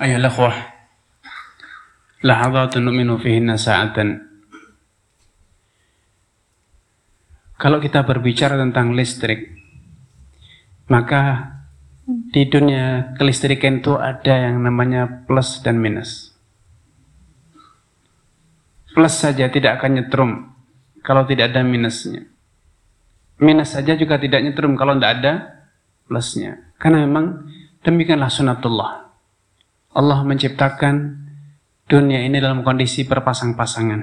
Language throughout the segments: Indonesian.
أيها الأخوة لحظات نؤمن فيهن ساعة Kalau kita berbicara tentang listrik, maka di dunia kelistrikan itu ada yang namanya plus dan minus. Plus saja tidak akan nyetrum kalau tidak ada minusnya. Minus saja juga tidak nyetrum kalau tidak ada plusnya. Karena memang demikianlah sunatullah. Allah menciptakan dunia ini dalam kondisi berpasang-pasangan.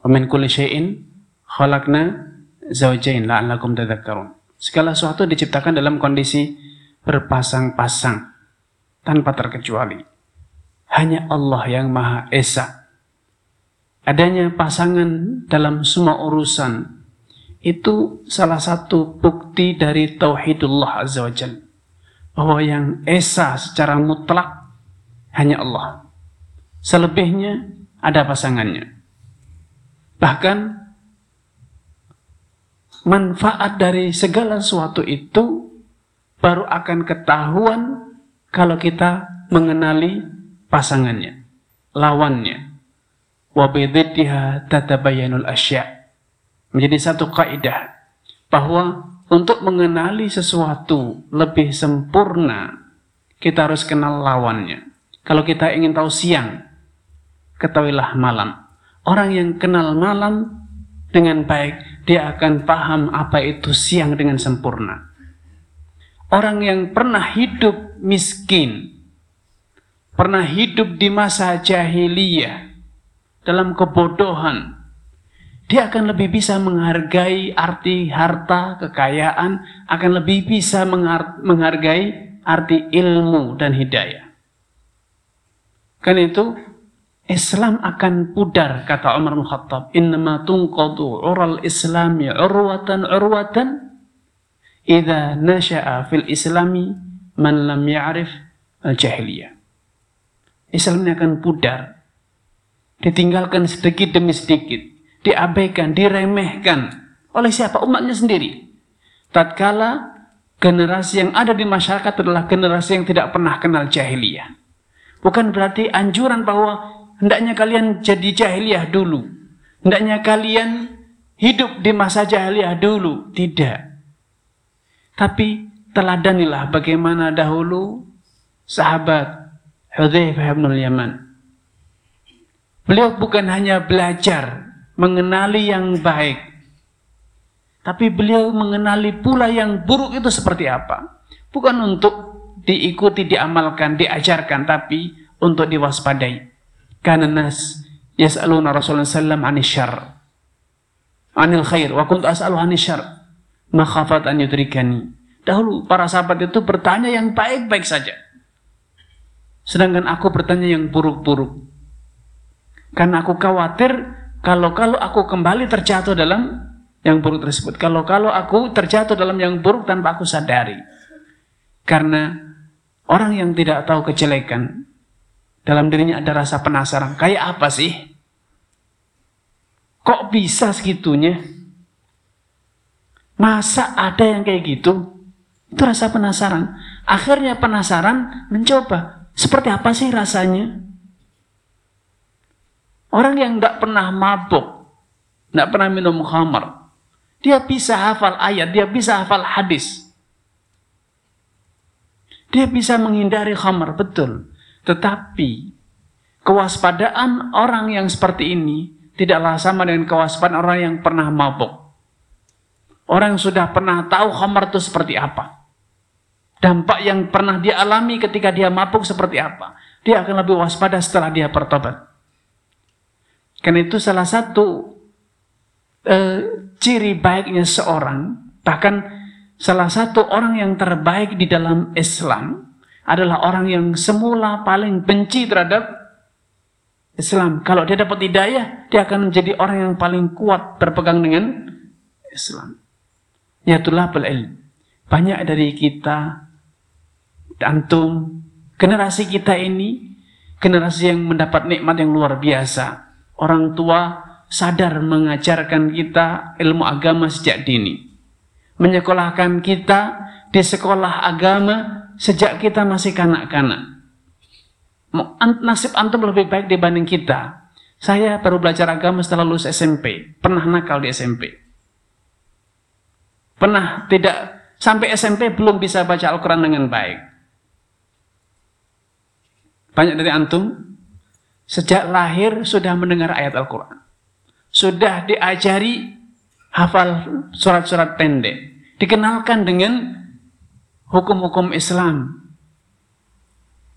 Wa min kulli syai'in khalaqna zawjain la'allakum tadhakkarun. Segala sesuatu diciptakan dalam kondisi berpasang-pasang tanpa terkecuali. Hanya Allah yang Maha Esa. Adanya pasangan dalam semua urusan itu salah satu bukti dari tauhidullah azza wajalla bahwa yang esa secara mutlak hanya Allah. Selebihnya ada pasangannya. Bahkan manfaat dari segala sesuatu itu baru akan ketahuan kalau kita mengenali pasangannya, lawannya. Wabididdiha tatabayanul asya. Menjadi satu kaidah bahwa untuk mengenali sesuatu lebih sempurna, kita harus kenal lawannya. Kalau kita ingin tahu siang, ketahuilah malam. Orang yang kenal malam dengan baik, dia akan paham apa itu siang dengan sempurna. Orang yang pernah hidup miskin, pernah hidup di masa jahiliyah, dalam kebodohan, dia akan lebih bisa menghargai arti harta, kekayaan, akan lebih bisa menghargai arti ilmu dan hidayah. Kan itu Islam akan pudar kata Umar bin Khattab. Innama tunqadu ural islami urwatan urwatan idza nasha'a fil islami man lam ya'rif al jahiliyah. Islam ini akan pudar ditinggalkan sedikit demi sedikit diabaikan diremehkan oleh siapa? Umatnya sendiri. Tatkala generasi yang ada di masyarakat adalah generasi yang tidak pernah kenal jahiliyah Bukan berarti anjuran bahwa hendaknya kalian jadi jahiliyah dulu. Hendaknya kalian hidup di masa jahiliyah dulu. Tidak. Tapi teladanilah bagaimana dahulu sahabat Hudzaifah bin Yaman. Beliau bukan hanya belajar mengenali yang baik, tapi beliau mengenali pula yang buruk itu seperti apa. Bukan untuk diikuti, diamalkan, diajarkan, tapi untuk diwaspadai. Karena nas yas'aluna Rasulullah sallam anis syar. Anil khair. Wa kuntu as'alu anis syar. Makhafat an yudrikani. Dahulu para sahabat itu bertanya yang baik-baik saja. Sedangkan aku bertanya yang buruk-buruk. Karena aku khawatir kalau-kalau aku kembali terjatuh dalam yang buruk tersebut. Kalau-kalau aku terjatuh dalam yang buruk tanpa aku sadari. Karena Orang yang tidak tahu kejelekan, dalam dirinya ada rasa penasaran. Kayak apa sih? Kok bisa segitunya? Masa ada yang kayak gitu? Itu rasa penasaran. Akhirnya penasaran mencoba. Seperti apa sih rasanya? Orang yang tidak pernah mabuk, tidak pernah minum khamar, dia bisa hafal ayat, dia bisa hafal hadis. Dia bisa menghindari khamar, betul. Tetapi kewaspadaan orang yang seperti ini tidaklah sama dengan kewaspadaan orang yang pernah mabuk. Orang yang sudah pernah tahu khamar itu seperti apa. Dampak yang pernah dia alami ketika dia mabuk seperti apa. Dia akan lebih waspada setelah dia bertobat. Karena itu salah satu uh, ciri baiknya seorang, bahkan salah satu orang yang terbaik di dalam Islam adalah orang yang semula paling benci terhadap Islam. Kalau dia dapat hidayah, dia akan menjadi orang yang paling kuat berpegang dengan Islam. Ya itulah ilm. Banyak dari kita, antum, generasi kita ini, generasi yang mendapat nikmat yang luar biasa. Orang tua sadar mengajarkan kita ilmu agama sejak dini menyekolahkan kita di sekolah agama sejak kita masih kanak-kanak. nasib antum lebih baik dibanding kita. Saya baru belajar agama setelah lulus SMP, pernah nakal di SMP. Pernah tidak sampai SMP belum bisa baca Al-Quran dengan baik. Banyak dari antum sejak lahir sudah mendengar ayat Al-Quran. Sudah diajari hafal surat-surat pendek. Dikenalkan dengan hukum-hukum Islam,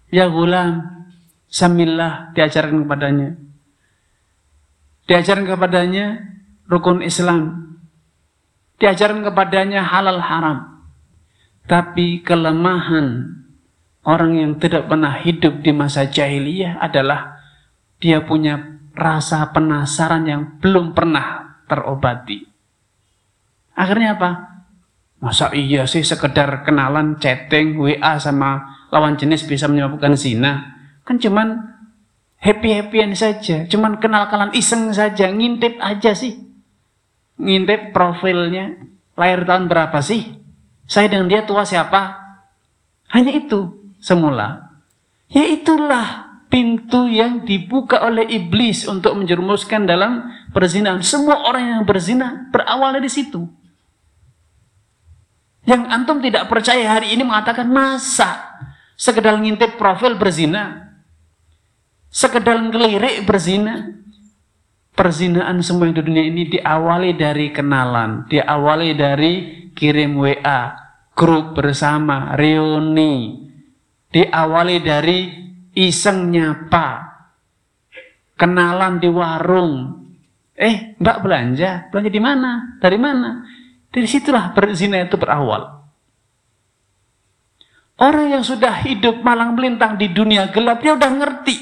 Ya gulam, samillah diajarkan kepadanya. Diajarkan kepadanya rukun Islam. Diajarkan kepadanya halal haram. Tapi kelemahan orang yang tidak pernah hidup di masa jahiliyah adalah dia punya rasa penasaran yang belum pernah terobati. Akhirnya apa? Masa iya sih sekedar kenalan, chatting, WA sama lawan jenis bisa menyebabkan zina. Kan cuman happy-happyan saja, cuman kenal-kenalan iseng saja, ngintip aja sih. Ngintip profilnya, lahir tahun berapa sih? Saya dengan dia tua siapa? Hanya itu semula. Ya itulah pintu yang dibuka oleh iblis untuk menjerumuskan dalam perzinahan. Semua orang yang berzina berawal dari situ. Yang antum tidak percaya hari ini mengatakan masa sekedar ngintip profil berzina, sekedar ngelirik berzina. Perzinaan semua yang di dunia ini diawali dari kenalan, diawali dari kirim WA, grup bersama, reuni, diawali dari iseng nyapa, kenalan di warung. Eh, mbak belanja, belanja di mana? Dari mana? Dari situlah berzina itu berawal. Orang yang sudah hidup malang melintang di dunia gelap, dia udah ngerti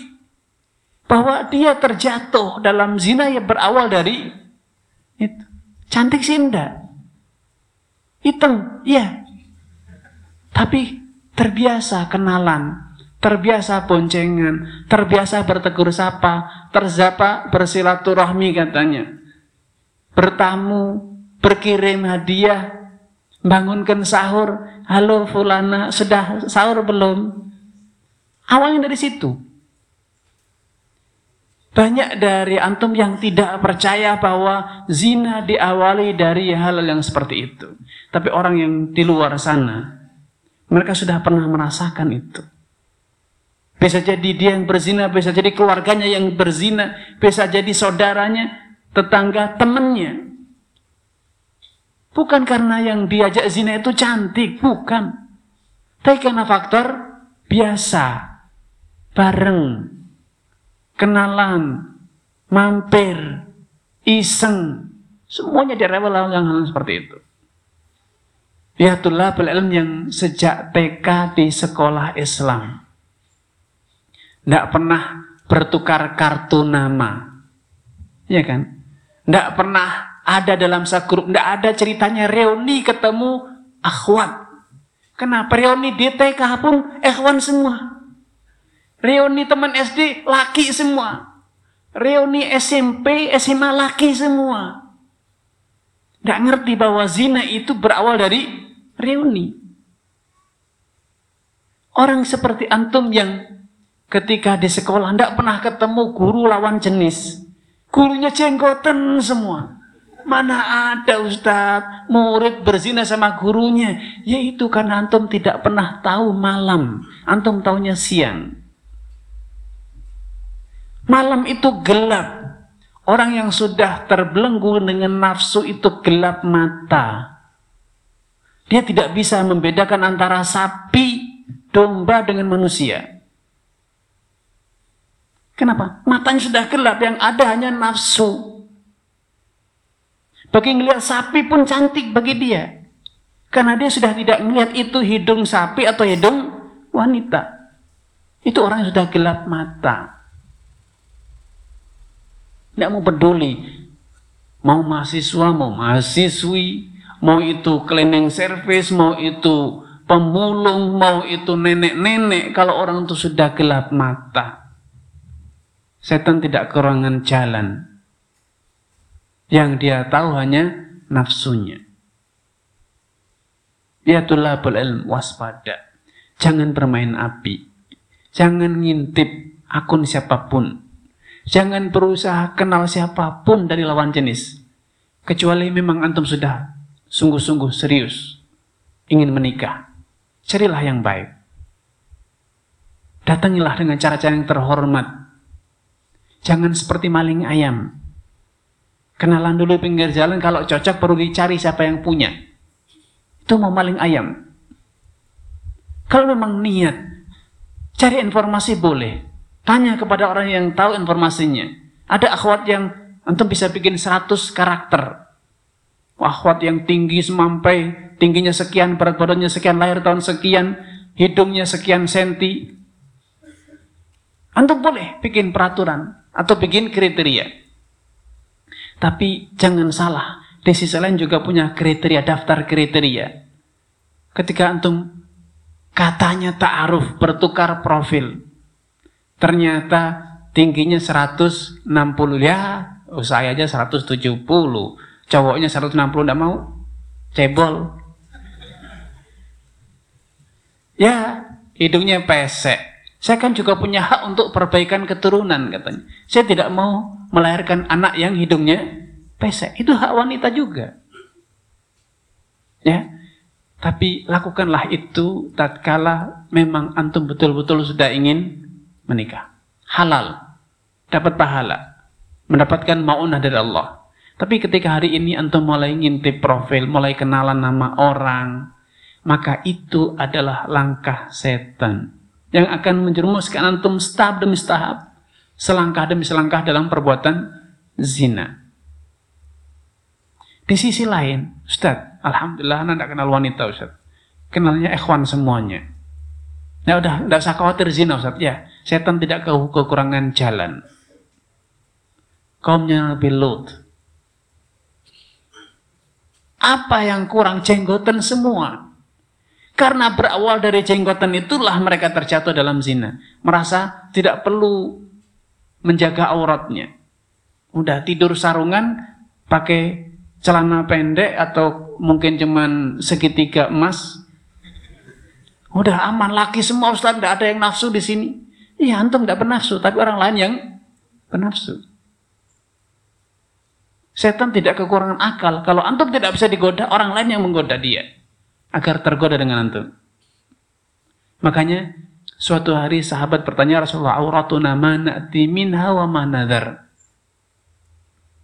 bahwa dia terjatuh dalam zina yang berawal dari itu. Cantik sih enggak. Hitam, iya. Tapi terbiasa kenalan, terbiasa boncengan, terbiasa bertegur sapa, terzapa bersilaturahmi katanya. Bertamu, berkirim hadiah, bangunkan sahur, halo fulana, sudah sahur belum? Awalnya dari situ. Banyak dari antum yang tidak percaya bahwa zina diawali dari hal yang seperti itu. Tapi orang yang di luar sana, mereka sudah pernah merasakan itu. Bisa jadi dia yang berzina, bisa jadi keluarganya yang berzina, bisa jadi saudaranya, tetangga, temannya. Bukan karena yang diajak zina itu cantik, bukan. Tapi karena faktor biasa, bareng, kenalan, mampir, iseng. Semuanya direwel yang hal seperti itu. Lihatullah ilm yang sejak TK di sekolah Islam. Tidak pernah bertukar kartu nama. Ya kan? Tidak pernah ada dalam sakrup, tidak ada ceritanya reuni ketemu akhwat. Kenapa reuni di TK pun ikhwan semua. Reuni teman SD laki semua. Reuni SMP, SMA laki semua. Tidak ngerti bahwa zina itu berawal dari reuni. Orang seperti antum yang ketika di sekolah tidak pernah ketemu guru lawan jenis. Gurunya jenggotan semua. Mana ada Ustadz murid berzina sama gurunya. Yaitu karena antum tidak pernah tahu malam. Antum tahunya siang. Malam itu gelap. Orang yang sudah terbelenggu dengan nafsu itu gelap mata. Dia tidak bisa membedakan antara sapi, domba dengan manusia. Kenapa? Matanya sudah gelap, yang ada hanya nafsu. Bagi ngelihat sapi pun cantik bagi dia. Karena dia sudah tidak melihat itu hidung sapi atau hidung wanita. Itu orang yang sudah gelap mata. Tidak mau peduli. Mau mahasiswa, mau mahasiswi, mau itu cleaning service, mau itu pemulung, mau itu nenek-nenek. Kalau orang itu sudah gelap mata. Setan tidak kekurangan jalan. Yang dia tahu hanya nafsunya. Ya tulabul ilm waspada. Jangan bermain api. Jangan ngintip akun siapa pun. Jangan berusaha kenal siapa pun dari lawan jenis. Kecuali memang antum sudah sungguh-sungguh serius ingin menikah. Carilah yang baik. Datangilah dengan cara-cara yang terhormat. Jangan seperti maling ayam. Kenalan dulu pinggir jalan, kalau cocok perlu dicari siapa yang punya. Itu mau maling ayam. Kalau memang niat, cari informasi boleh. Tanya kepada orang yang tahu informasinya. Ada akhwat yang antum bisa bikin 100 karakter. Akhwat yang tinggi semampai, tingginya sekian, berat badannya sekian, lahir tahun sekian, hidungnya sekian senti. Antum boleh bikin peraturan atau bikin kriteria. Tapi jangan salah, di sisi lain juga punya kriteria, daftar kriteria. Ketika antum katanya ta'aruf, bertukar profil. Ternyata tingginya 160 ya, saya aja 170. Cowoknya 160 enggak mau. Cebol. Ya, hidungnya pesek. Saya kan juga punya hak untuk perbaikan keturunan katanya. Saya tidak mau melahirkan anak yang hidungnya pesek. Itu hak wanita juga. Ya, tapi lakukanlah itu tatkala memang antum betul-betul sudah ingin menikah. Halal. Dapat pahala. Mendapatkan ma'unah dari Allah. Tapi ketika hari ini antum mulai ngintip profil, mulai kenalan nama orang, maka itu adalah langkah setan yang akan menjerumuskan antum tahap demi tahap, selangkah demi selangkah dalam perbuatan zina. Di sisi lain, Ustaz, Alhamdulillah anda tidak kenal wanita Ustaz. Kenalnya ikhwan semuanya. Ya udah, tidak usah khawatir zina Ustaz. Ya, setan tidak ke kekurangan jalan. Kaumnya lebih Lut. Apa yang kurang jenggotan semua. Karena berawal dari jenggotan itulah mereka terjatuh dalam zina. Merasa tidak perlu menjaga auratnya. Udah tidur sarungan, pakai celana pendek atau mungkin cuman segitiga emas. Udah aman, laki semua Ustaz, tidak ada yang nafsu di sini. Iya, antum tidak bernafsu, tapi orang lain yang bernafsu. Setan tidak kekurangan akal. Kalau antum tidak bisa digoda, orang lain yang menggoda dia. Agar tergoda dengan antum. Makanya, suatu hari sahabat bertanya Rasulullah, auratuna ma na'ti minha wa ma nadhar.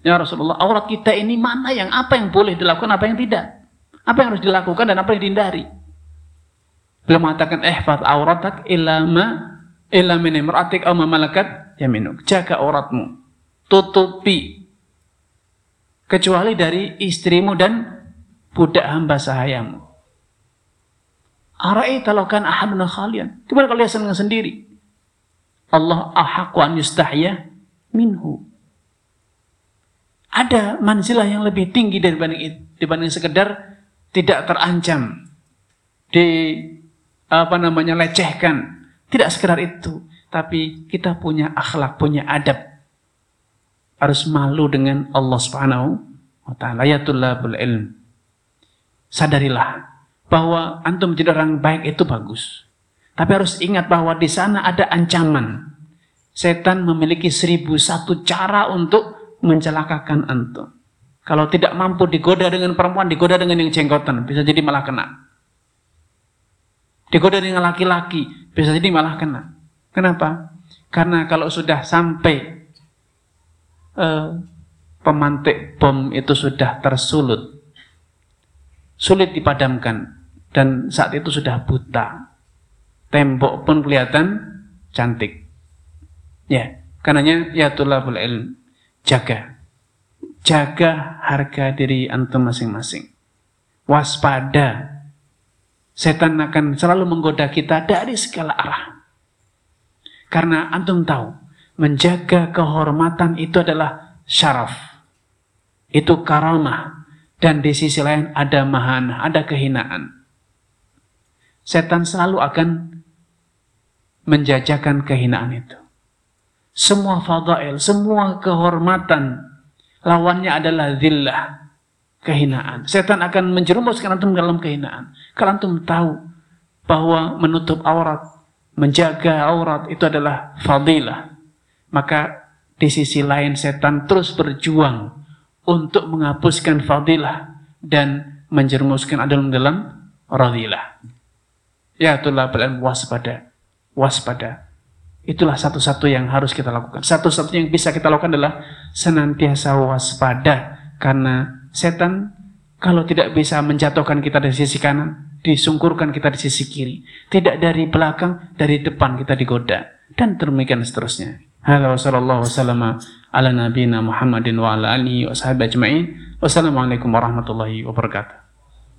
Ya Rasulullah, aurat kita ini mana yang apa yang boleh dilakukan, apa yang tidak? Apa yang harus dilakukan dan apa yang dihindari? Beliau mengatakan, ihfaz auratak illa ma illa min imra'atik aw ma malakat yaminuk. Jaga auratmu. Tutupi kecuali dari istrimu dan budak hamba sahayamu. Ara'aita law kan ahadun khalian. Gimana kalau dia senang sendiri? Allah ahaqu an yustahya minhu. Ada manzilah yang lebih tinggi dibanding dibanding sekedar tidak terancam di apa namanya lecehkan. Tidak sekedar itu tapi kita punya akhlak punya adab. Harus malu dengan Allah Subhanahu wa taala. Ya ilm. Sadarilah bahwa antum menjadi orang baik itu bagus tapi harus ingat bahwa di sana ada ancaman setan memiliki seribu satu cara untuk mencelakakan antum. Kalau tidak mampu digoda dengan perempuan, digoda dengan yang jenggotan, bisa jadi malah kena. Digoda dengan laki-laki, bisa jadi malah kena. Kenapa? Karena kalau sudah sampai uh, pemantik bom itu sudah tersulut, sulit dipadamkan, dan saat itu sudah buta. Tembok pun kelihatan cantik. Ya, karenanya ya tulabul ilm jaga. Jaga harga diri antum masing-masing. Waspada. Setan akan selalu menggoda kita dari segala arah. Karena antum tahu, menjaga kehormatan itu adalah syaraf. Itu karamah. Dan di sisi lain ada mahana, ada kehinaan. Setan selalu akan menjajakan kehinaan itu. Semua fadail, semua kehormatan lawannya adalah zillah, kehinaan. Setan akan menjerumuskan antum dalam kehinaan. Kalau antum tahu bahwa menutup aurat menjaga aurat itu adalah fadilah. Maka di sisi lain setan terus berjuang untuk menghapuskan fadilah dan menjerumuskan dalam dalam radilah. Ya itulah waspada. Waspada. Itulah satu-satu yang harus kita lakukan. Satu-satu yang bisa kita lakukan adalah senantiasa waspada. Karena setan kalau tidak bisa menjatuhkan kita dari sisi kanan, disungkurkan kita di sisi kiri. Tidak dari belakang, dari depan kita digoda. Dan demikian seterusnya. Halo sallallahu. Wassalamualaikum warahmatullahi wabarakatuh.